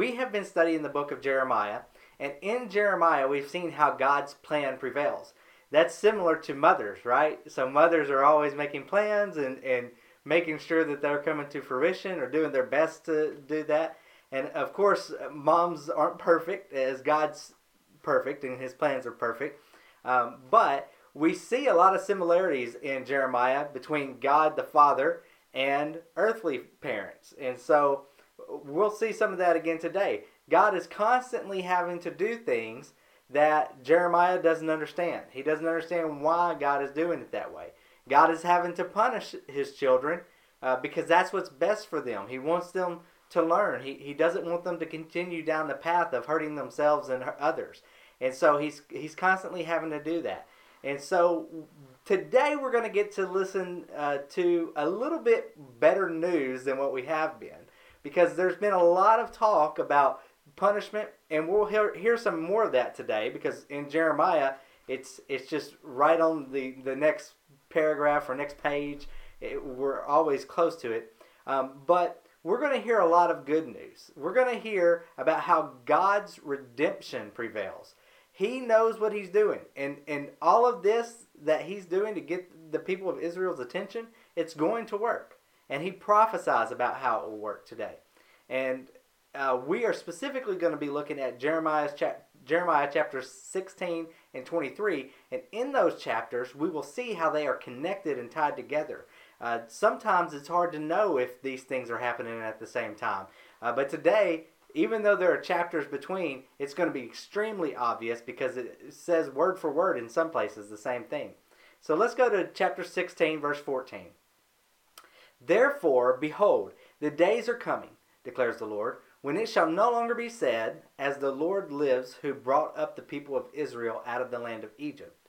we have been studying the book of Jeremiah, and in Jeremiah, we've seen how God's plan prevails. That's similar to mothers, right? So mothers are always making plans and, and making sure that they're coming to fruition or doing their best to do that. And of course, moms aren't perfect, as God's perfect and his plans are perfect. Um, but we see a lot of similarities in Jeremiah between God the Father and earthly parents. And so we'll see some of that again today. God is constantly having to do things that Jeremiah doesn't understand. He doesn't understand why God is doing it that way. God is having to punish his children uh, because that's what's best for them. He wants them to learn. He, he doesn't want them to continue down the path of hurting themselves and others. And so he's he's constantly having to do that. And so today we're going to get to listen uh, to a little bit better news than what we have been because there's been a lot of talk about punishment and we'll hear, hear some more of that today because in Jeremiah it's it's just right on the, the next paragraph or next page. It, we're always close to it. Um, but we're going to hear a lot of good news. We're going to hear about how God's redemption prevails. He knows what he's doing. And, and all of this that he's doing to get the people of Israel's attention, it's going to work. And he prophesies about how it will work today. And uh, we are specifically going to be looking at Jeremiah's Jeremiah chapter 16 and 23. And in those chapters, we will see how they are connected and tied together. Uh, sometimes it's hard to know if these things are happening at the same time. Uh, but today, even though there are chapters between, it's going to be extremely obvious because it says word for word in some places the same thing. So let's go to chapter 16, verse 14. Therefore, behold, the days are coming, declares the Lord, when it shall no longer be said, As the Lord lives, who brought up the people of Israel out of the land of Egypt.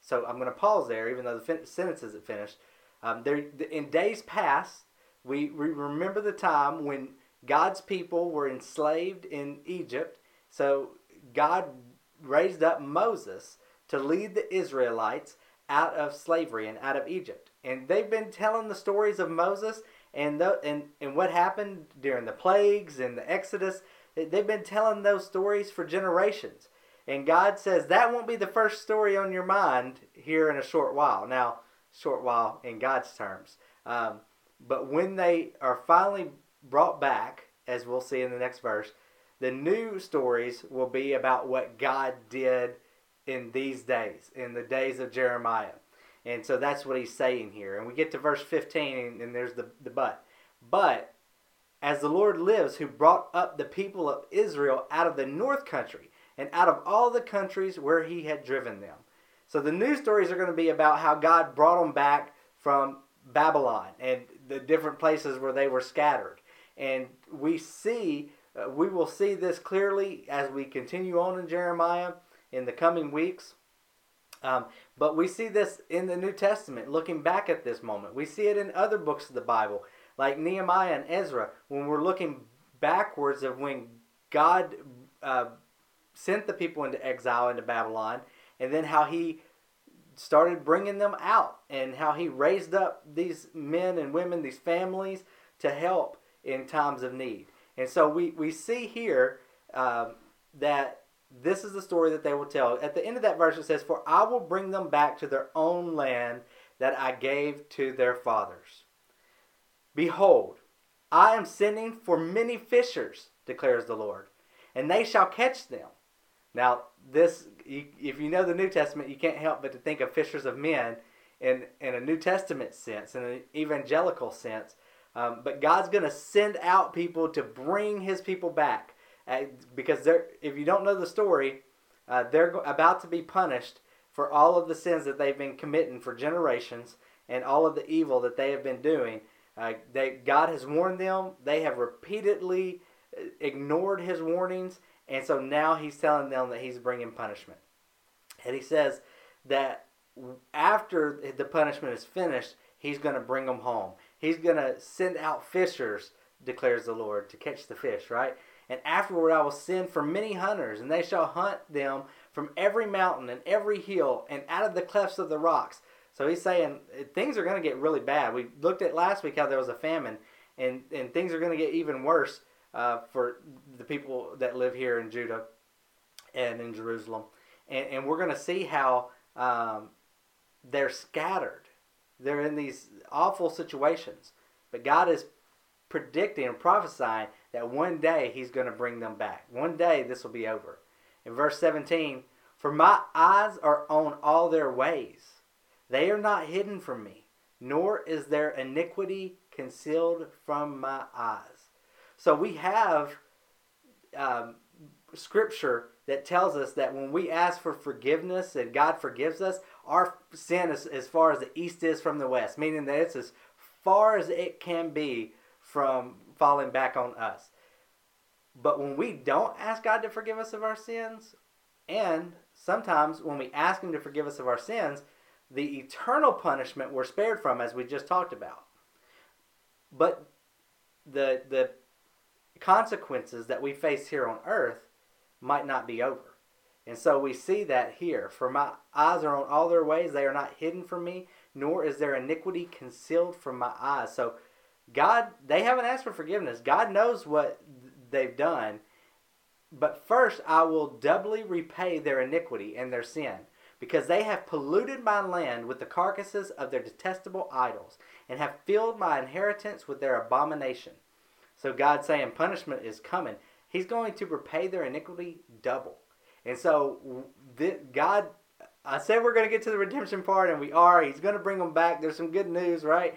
So I'm going to pause there, even though the fin- sentence isn't finished. Um, there, in days past, we, we remember the time when God's people were enslaved in Egypt. So God raised up Moses to lead the Israelites out of slavery and out of Egypt. And they've been telling the stories of Moses and the, and and what happened during the plagues and the Exodus. They've been telling those stories for generations. And God says that won't be the first story on your mind here in a short while. Now, short while in God's terms. Um, but when they are finally brought back, as we'll see in the next verse, the new stories will be about what God did in these days, in the days of Jeremiah. And so that's what he's saying here. And we get to verse 15, and, and there's the, the but. But as the Lord lives, who brought up the people of Israel out of the north country and out of all the countries where he had driven them. So the news stories are going to be about how God brought them back from Babylon and the different places where they were scattered. And we see, uh, we will see this clearly as we continue on in Jeremiah in the coming weeks. Um, but we see this in the New Testament, looking back at this moment. We see it in other books of the Bible, like Nehemiah and Ezra, when we're looking backwards of when God uh, sent the people into exile into Babylon, and then how he started bringing them out, and how he raised up these men and women, these families, to help in times of need. And so we, we see here um, that this is the story that they will tell. At the end of that verse, it says, For I will bring them back to their own land that I gave to their fathers. Behold, I am sending for many fishers, declares the Lord, and they shall catch them. Now, this, if you know the New Testament, you can't help but to think of fishers of men in, in a New Testament sense, in an evangelical sense. Um, but God's going to send out people to bring his people back. Because they're, if you don't know the story, uh, they're about to be punished for all of the sins that they've been committing for generations and all of the evil that they have been doing. Uh, they, God has warned them. They have repeatedly uh, ignored his warnings, and so now he's telling them that he's bringing punishment. And he says that after the punishment is finished, he's going to bring them home. He's going to send out fishers, declares the Lord, to catch the fish, right? And afterward I will send for many hunters, and they shall hunt them from every mountain and every hill and out of the clefts of the rocks. So he's saying things are going to get really bad. We looked at last week how there was a famine, and, and things are going to get even worse uh, for the people that live here in Judah and in Jerusalem. And, and we're going to see how um, they're scattered. They're in these awful situations. But God is predicting and prophesying that one day He's going to bring them back. One day this will be over. In verse 17, for my eyes are on all their ways. They are not hidden from me, nor is their iniquity concealed from my eyes. So we have um, scripture that tells us that when we ask for forgiveness and God forgives us, our sin is as far as the east is from the west, meaning that it's as far as it can be from falling back on us. But when we don't ask God to forgive us of our sins, and sometimes when we ask Him to forgive us of our sins, the eternal punishment we're spared from, as we just talked about. But the the consequences that we face here on earth might not be over. And so we see that here. For my eyes are on all their ways, they are not hidden from me, nor is their iniquity concealed from my eyes. So God, they haven't asked for forgiveness. God knows what they've done. But first, I will doubly repay their iniquity and their sin, because they have polluted my land with the carcasses of their detestable idols, and have filled my inheritance with their abomination. So God's saying punishment is coming. He's going to repay their iniquity double. And so God, I said we're going to get to the redemption part, and we are. He's going to bring them back. There's some good news, right?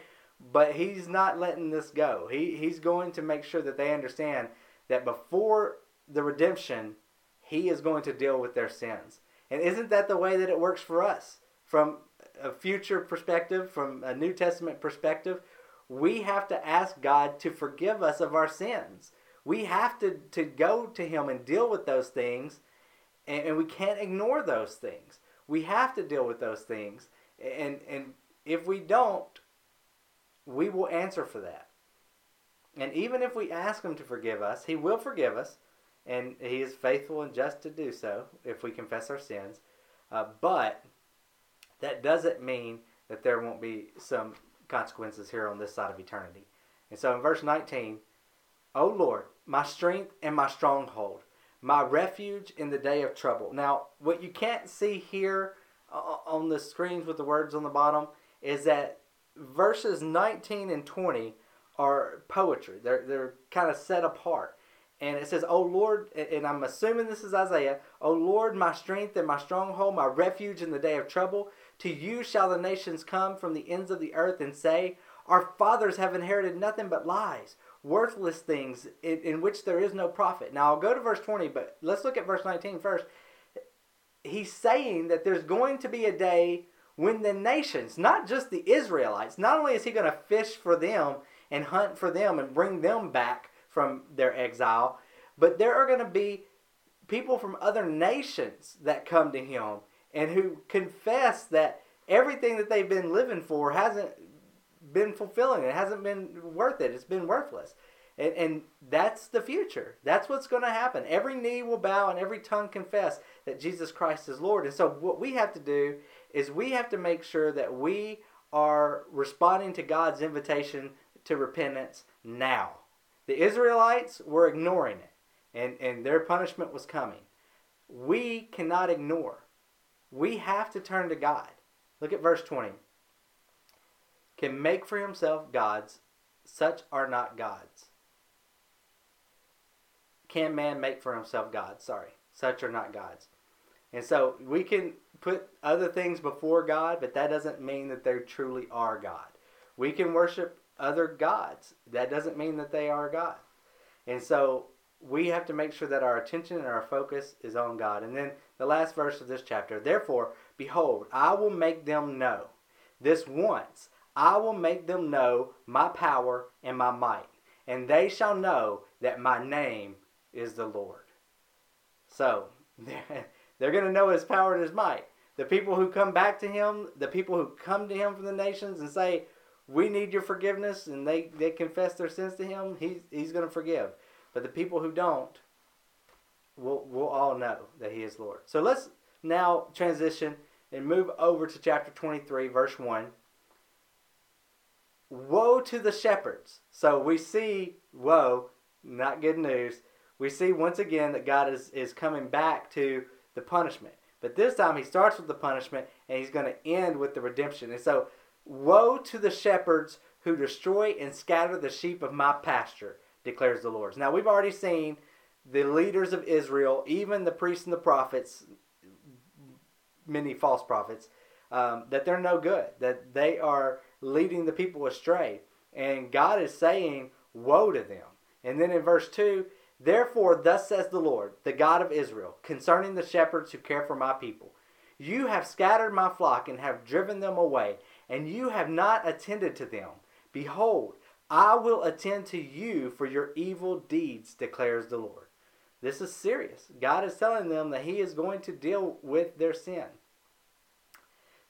But he's not letting this go. He, he's going to make sure that they understand that before the redemption, he is going to deal with their sins. And isn't that the way that it works for us? From a future perspective, from a New Testament perspective, we have to ask God to forgive us of our sins. We have to, to go to Him and deal with those things, and, and we can't ignore those things. We have to deal with those things. And, and if we don't, we will answer for that. And even if we ask Him to forgive us, He will forgive us, and He is faithful and just to do so if we confess our sins. Uh, but that doesn't mean that there won't be some consequences here on this side of eternity. And so in verse 19, O Lord, my strength and my stronghold, my refuge in the day of trouble. Now, what you can't see here uh, on the screens with the words on the bottom is that verses 19 and 20 are poetry. They're, they're kind of set apart. And it says, O Lord, and I'm assuming this is Isaiah, O Lord, my strength and my stronghold, my refuge in the day of trouble. To you shall the nations come from the ends of the earth and say, Our fathers have inherited nothing but lies, worthless things in, in which there is no profit. Now I'll go to verse 20, but let's look at verse 19 first. He's saying that there's going to be a day when the nations, not just the Israelites, not only is he going to fish for them and hunt for them and bring them back from their exile, but there are going to be people from other nations that come to him and who confess that everything that they've been living for hasn't been fulfilling. It hasn't been worth it. It's been worthless. And, and that's the future. That's what's going to happen. Every knee will bow and every tongue confess that Jesus Christ is Lord. And so, what we have to do is we have to make sure that we are responding to God's invitation to repentance now. The Israelites were ignoring it, and, and their punishment was coming. We cannot ignore. We have to turn to God. Look at verse 20. Can make for himself gods, such are not gods. Can man make for himself gods? Sorry, such are not gods. And so we can put other things before God, but that doesn't mean that they truly are God. We can worship other gods. That doesn't mean that they are God. And so we have to make sure that our attention and our focus is on God. And then the last verse of this chapter Therefore, behold, I will make them know this once. I will make them know my power and my might, and they shall know that my name is the Lord. So, they're going to know his power and his might. The people who come back to him, the people who come to him from the nations and say, we need your forgiveness and they, they confess their sins to him, he's, he's going to forgive. But the people who don't, we'll, we'll all know that he is Lord. So let's now transition and move over to chapter 23, verse 1. Woe to the shepherds. So we see woe. not good news. We see once again that God is, is coming back to the punishment. But this time he starts with the punishment and he's going to end with the redemption. And so, woe to the shepherds who destroy and scatter the sheep of my pasture, declares the Lord. Now, we've already seen the leaders of Israel, even the priests and the prophets, many false prophets, um, that they're no good, that they are leading the people astray. And God is saying, Woe to them. And then in verse 2, Therefore, thus says the Lord, the God of Israel, concerning the shepherds who care for my people You have scattered my flock and have driven them away, and you have not attended to them. Behold, I will attend to you for your evil deeds, declares the Lord. This is serious. God is telling them that He is going to deal with their sin.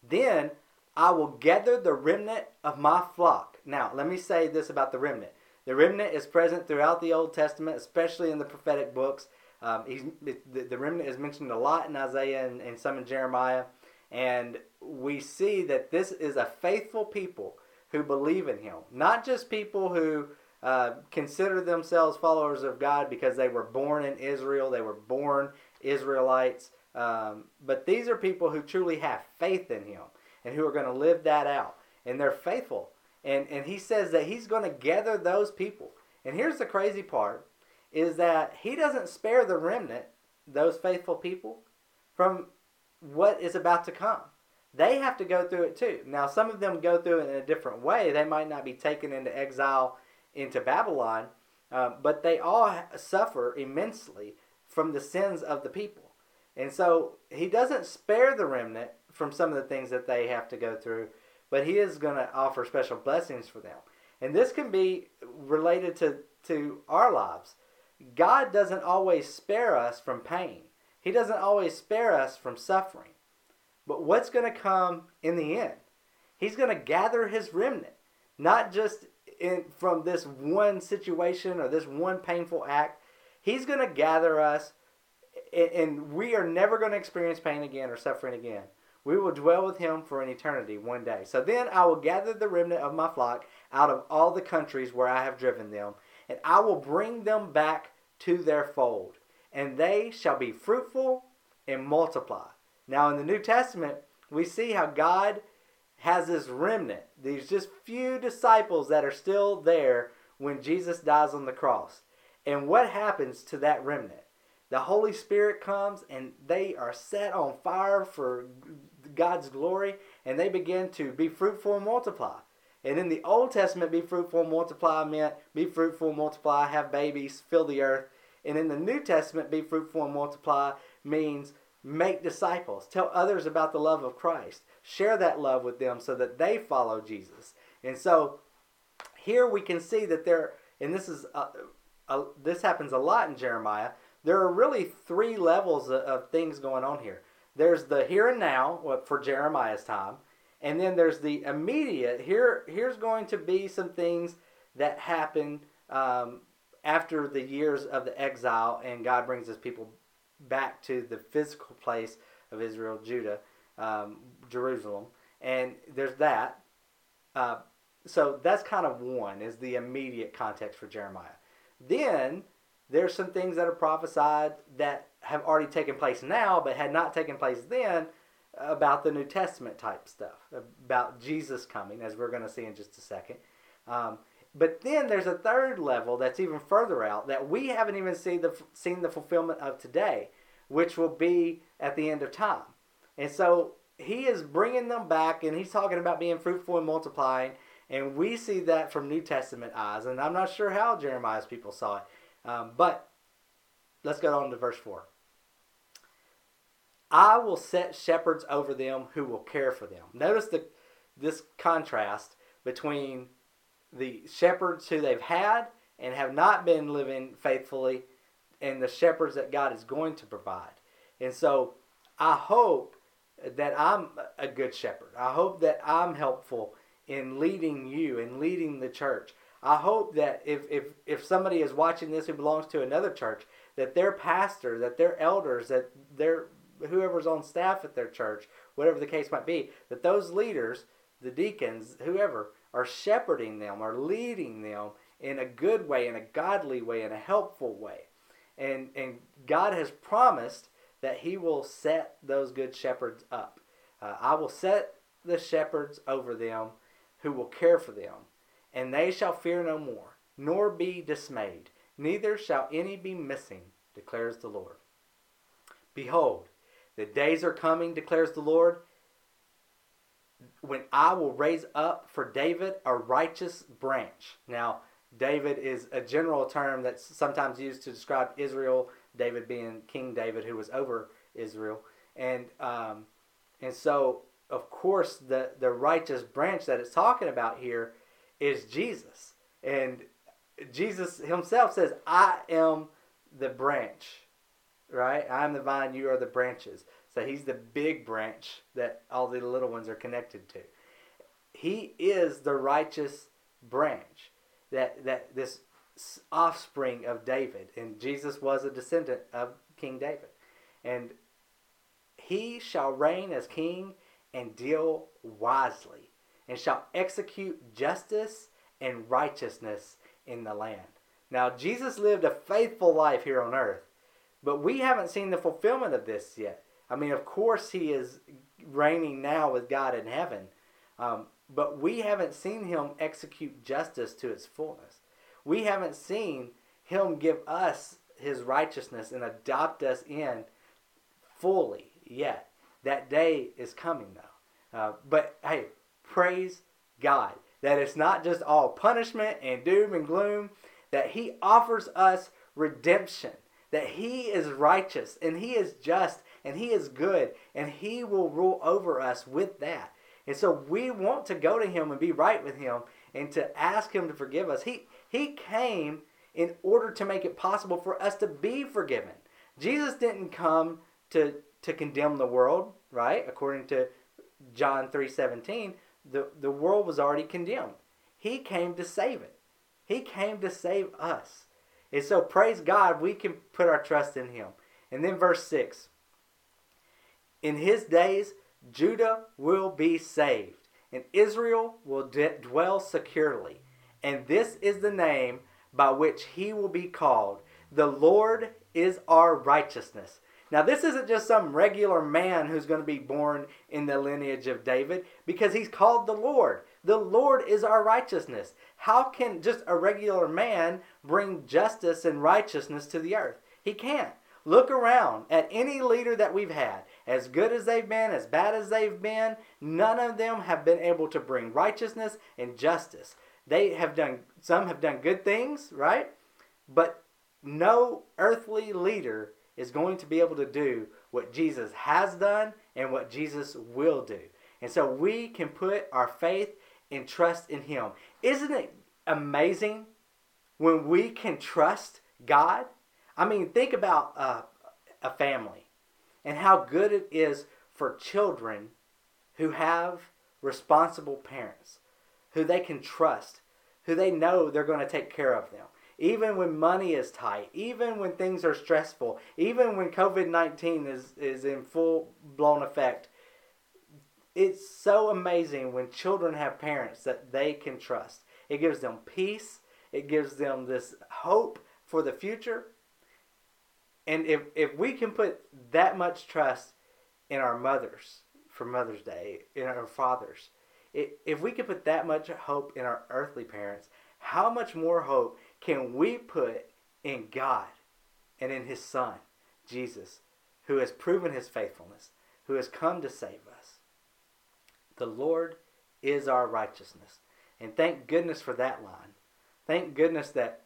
Then I will gather the remnant of my flock. Now, let me say this about the remnant. The remnant is present throughout the Old Testament, especially in the prophetic books. Um, the, the, remnant is mentioned a lot in Isaiah and, and some in Jeremiah. And we see that this is a faithful people who believe in him. Not just people who uh, consider themselves followers of God because they were born in Israel, they were born Israelites. Um, but these are people who truly have faith in him and who are going to live that out. And they're faithful. And, and he says that he's going to gather those people. And here's the crazy part is that he doesn't spare the remnant, those faithful people, from what is about to come. They have to go through it too. Now, some of them go through it in a different way. They might not be taken into exile into Babylon, uh, but they all suffer immensely from the sins of the people. And so he doesn't spare the remnant from some of the things that they have to go through, but he is going to offer special blessings for them. And this can be related to, to our lives. God doesn't always spare us from pain, He doesn't always spare us from suffering. But what's going to come in the end? He's going to gather His remnant, not just in, from this one situation or this one painful act. He's going to gather us, and we are never going to experience pain again or suffering again. We will dwell with him for an eternity one day. So then I will gather the remnant of my flock out of all the countries where I have driven them, and I will bring them back to their fold, and they shall be fruitful and multiply. Now, in the New Testament, we see how God has this remnant, these just few disciples that are still there when Jesus dies on the cross. And what happens to that remnant? The Holy Spirit comes and they are set on fire for God's glory and they begin to be fruitful and multiply. And in the Old Testament, be fruitful and multiply meant be fruitful, multiply, have babies, fill the earth. And in the New Testament, be fruitful and multiply means make disciples, tell others about the love of Christ, share that love with them so that they follow Jesus. And so here we can see that there, and this is a, a, this happens a lot in Jeremiah. There are really three levels of, of things going on here. There's the here and now for Jeremiah's time, and then there's the immediate. Here, here's going to be some things that happen um, after the years of the exile, and God brings His people back to the physical place of Israel, Judah, um, Jerusalem, and there's that. Uh, so that's kind of one is the immediate context for Jeremiah. Then there's some things that are prophesied that have already taken place now, but had not taken place then about the New Testament type stuff, about Jesus coming, as we're going to see in just a second. Um, but then there's a third level that's even further out that we haven't even seen the seen the fulfillment of today, which will be at the end of time. And so he is bringing them back, and he's talking about being fruitful and multiplying. And we see that from New Testament eyes. And I'm not sure how Jeremiah's people saw it. Um, but let's go on to verse 4. I will set shepherds over them who will care for them. Notice the, this contrast between the shepherds who they've had and have not been living faithfully and the shepherds that God is going to provide. And so I hope that I'm a good shepherd. I hope that I'm helpful in leading you and leading the church. I hope that if, if, if somebody is watching this who belongs to another church, that their pastor, that their elders, that their whoever's on staff at their church, whatever the case might be, that those leaders, the deacons, whoever, are shepherding them, are leading them in a good way, in a godly way, in a helpful way. And, and God has promised that He will set those good shepherds up. Uh, I will set the shepherds over them who will care for them, and they shall fear no more, nor be dismayed, neither shall any be missing, declares the Lord. Behold, the days are coming, declares the Lord, when I will raise up for David a righteous branch. Now, David is a general term that's sometimes used to describe Israel. David being King David, who was over Israel, and um, and so of course the the righteous branch that it's talking about here is Jesus, and Jesus Himself says, "I am the branch." Right? I'm the vine, you are the branches. So he's the big branch that all the little ones are connected to. He is the righteous branch that that this offspring of David, and Jesus was a descendant of King David, and he shall reign as king and deal wisely, and shall execute justice and righteousness in the land. Now Jesus lived a faithful life here on earth, but we haven't seen the fulfillment of this yet. I mean, of course, he is reigning now with God in heaven, um, but we haven't seen him execute justice to its fullness. We haven't seen him give us his righteousness and adopt us in fully yet. That day is coming, though. Uh, but hey, praise God that it's not just all punishment and doom and gloom, that he offers us redemption, that he is righteous and he is just and He is good, and He will rule over us with that. And so we want to go to Him and be right with Him and to ask Him to forgive us. He, he came in order to make it possible for us to be forgiven. Jesus didn't come to, to condemn the world, right? According to John 3:17, the, the world was already condemned. He came to save it. He came to save us. And so praise God, we can put our trust in him. And then verse 6. In his days, Judah will be saved, and Israel will d- dwell securely. And this is the name by which he will be called. The Lord is our righteousness. Now, this isn't just some regular man who's going to be born in the lineage of David because he's called the Lord. The Lord is our righteousness. How can just a regular man bring justice and righteousness to the earth? He can't. Look around at any leader that we've had, as good as they've been, as bad as they've been, none of them have been able to bring righteousness and justice. They have done, some have done good things, right? But no earthly leader is going to be able to do what Jesus has done and what Jesus will do. And so we can put our faith and trust in Him. Isn't it amazing when we can trust God? I mean, think about uh, a family and how good it is for children who have responsible parents, who they can trust, who they know they're going to take care of them. Even when money is tight, even when things are stressful, even when COVID 19 is, is in full blown effect, it's so amazing when children have parents that they can trust. It gives them peace, it gives them this hope for the future, and if, if we can put that much trust in our mothers for Mother's Day, in our fathers, if we can put that much hope in our earthly parents, how much more hope can we put in God and in His Son, Jesus, who has proven His faithfulness, who has come to save us? The Lord is our righteousness. And thank goodness for that line. Thank goodness that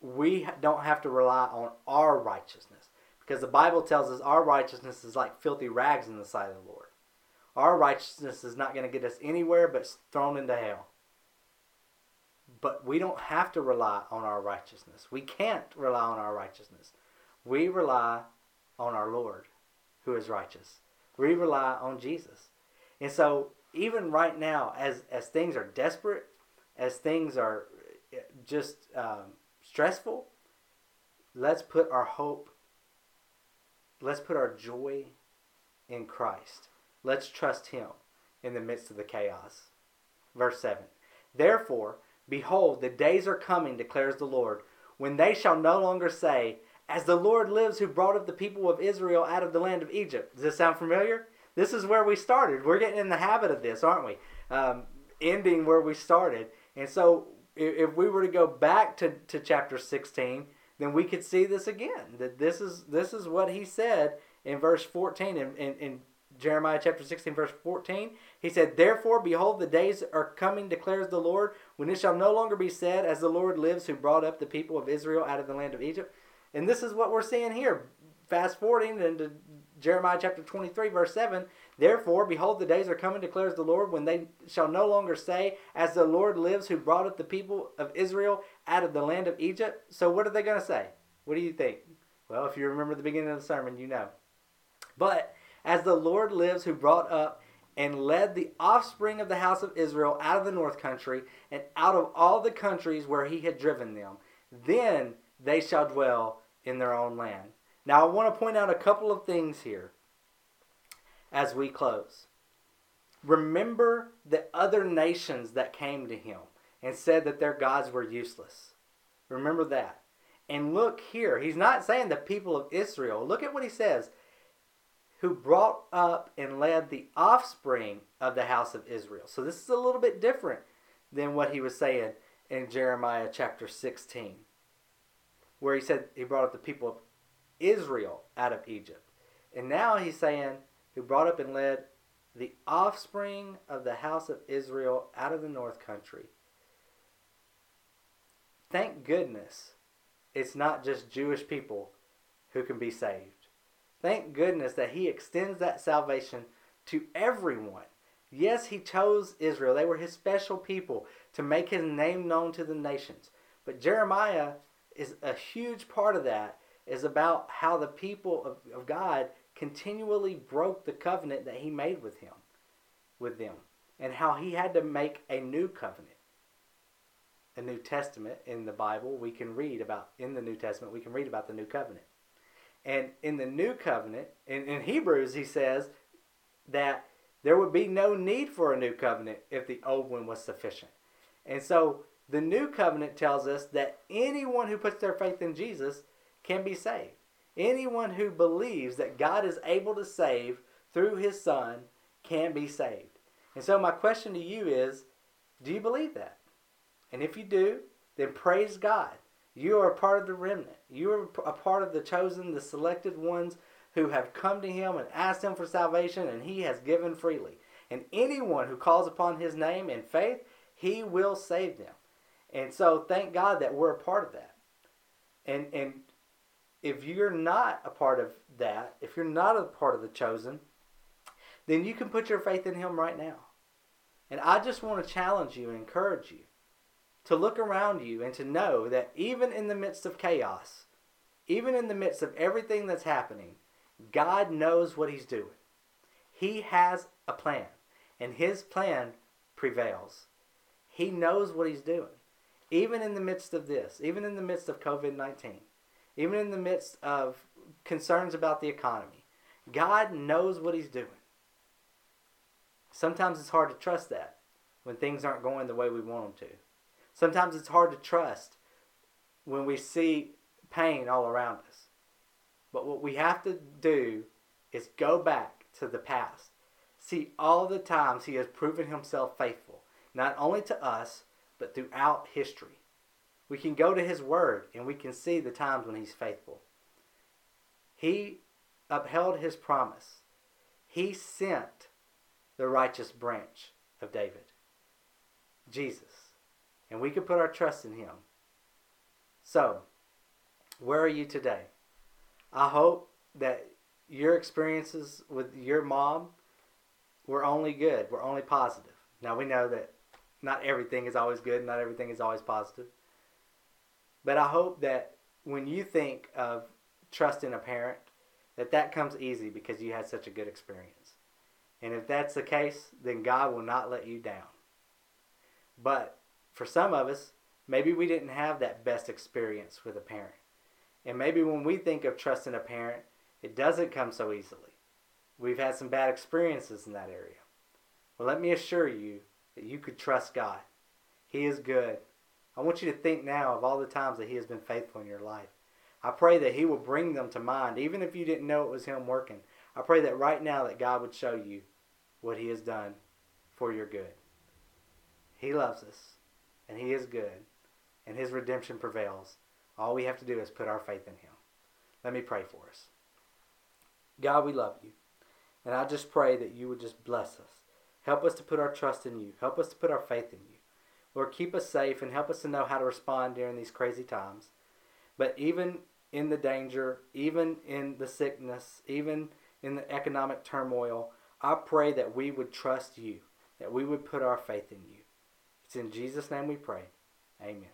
we don't have to rely on our righteousness because the Bible tells us our righteousness is like filthy rags in the sight of the Lord. Our righteousness is not going to get us anywhere but thrown into hell. But we don't have to rely on our righteousness. We can't rely on our righteousness. We rely on our Lord who is righteous. We rely on Jesus. And so even right now, as, as things are desperate, as things are just um, stressful, let's put our hope, let's put our joy in Christ. Let's trust Him in the midst of the chaos. Verse 7 Therefore, Behold, the days are coming, declares the Lord, when they shall no longer say, As the Lord lives who brought up the people of Israel out of the land of Egypt. Does this sound familiar? This is where we started. We're getting in the habit of this, aren't we? Um, ending where we started. And so if, if we were to go back to, to chapter 16, then we could see this again. That this is this is what he said in verse 14 in, in, in Jeremiah chapter 16, verse 14. He said, Therefore, behold, the days are coming, declares the Lord, when it shall no longer be said, As the Lord lives, who brought up the people of Israel out of the land of Egypt. And this is what we're seeing here. Fast forwarding into Jeremiah chapter 23, verse 7 Therefore, behold, the days are coming, declares the Lord, when they shall no longer say, As the Lord lives, who brought up the people of Israel out of the land of Egypt. So, what are they going to say? What do you think? Well, if you remember the beginning of the sermon, you know. But, as the Lord lives, who brought up and led the offspring of the house of Israel out of the north country and out of all the countries where he had driven them, then they shall dwell in their own land. Now, I want to point out a couple of things here as we close. Remember the other nations that came to him and said that their gods were useless. Remember that. And look here, he's not saying the people of Israel. Look at what he says who brought up and led the offspring of the house of Israel. So this is a little bit different than what he was saying in Jeremiah chapter 16, where he said he brought up the people of Israel out of Egypt. And now he's saying who brought up and led the offspring of the house of Israel out of the north country. Thank goodness it's not just Jewish people who can be saved. Thank goodness that he extends that salvation to everyone. Yes, he chose Israel. They were his special people to make his name known to the nations. But Jeremiah is a huge part of that is about how the people of, of God continually broke the covenant that he made with him with them and how he had to make a new covenant a new testament in the bible. We can read about in the new testament we can read about the new covenant. And in the new covenant in, in hebrews he says that there would be no need for a new covenant if the old one was sufficient. And so the new covenant tells us that anyone who puts their faith in jesus can be saved Anyone who believes that God is able to save through his Son can be saved. And so, my question to you is do you believe that? And if you do, then praise God. You are a part of the remnant. You are a part of the chosen, the selected ones who have come to Him and asked Him for salvation, and He has given freely. And anyone who calls upon His name in faith, He will save them. And so, thank God that we're a part of that. And, and if you're not a part of that, if you're not a part of the chosen, then you can put your faith in Him right now. And I just want to challenge you and encourage you to look around you and to know that even in the midst of chaos, even in the midst of everything that's happening, God knows what He's doing. He has a plan, and His plan prevails. He knows what He's doing. Even in the midst of this, even in the midst of COVID 19 even in the midst of concerns about the economy. God knows what He's doing. Sometimes it's hard to trust that when things aren't going the way we want them to. Sometimes it's hard to trust when we see pain all around us. But what we have to do is go back to the past. See all the times He has proven Himself faithful, not only to us, but throughout history. We can go to His Word and we can see the times when He's faithful. He upheld His promise. He sent the righteous branch of David, Jesus. And we can put our trust in Him. So, where are you today? I hope that your experiences with your mom were only good, were only positive. Now, we know that not everything is always good, not everything is always positive. But I hope that when you think of trusting a parent, that that comes easy because you had such a good experience. And if that's the case, then God will not let you down. But for some of us, maybe we didn't have that best experience with a parent. And maybe when we think of trusting a parent, it doesn't come so easily. We've had some bad experiences in that area. Well, let me assure you that you could trust God. He is good I want you to think now of all the times that He has been faithful in your life. I pray that He will bring them to mind, even if you didn't know it was Him working. I pray that right now that God would show you what He has done for your good. He loves us, and He is good, and His redemption prevails. All we have to do is put our faith in Him. Let me pray for us. God, we love you. And I just pray that you would just bless us. Help us to put our trust in you. Help us to put our faith in you. Lord, keep us safe and help us to know how to respond during these crazy times. But even in the danger, even in the sickness, even in the economic turmoil, I pray that we would trust you, that we would put our faith in you. It's in Jesus' name we pray. Amen.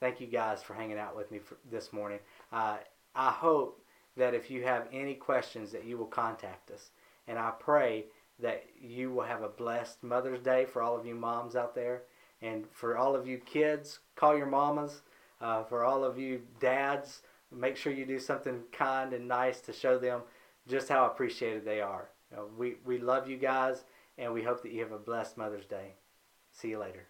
Thank you guys for hanging out with me this morning. Uh, I hope that if you have any questions that you will contact us. And I pray that you will have a blessed Mother's Day for all of you moms out there. And for all of you kids, call your mamas. Uh, for all of you dads, make sure you do something kind and nice to show them just how appreciated they are. You know, we, we love you guys, and we hope that you have a blessed Mother's Day. See you later.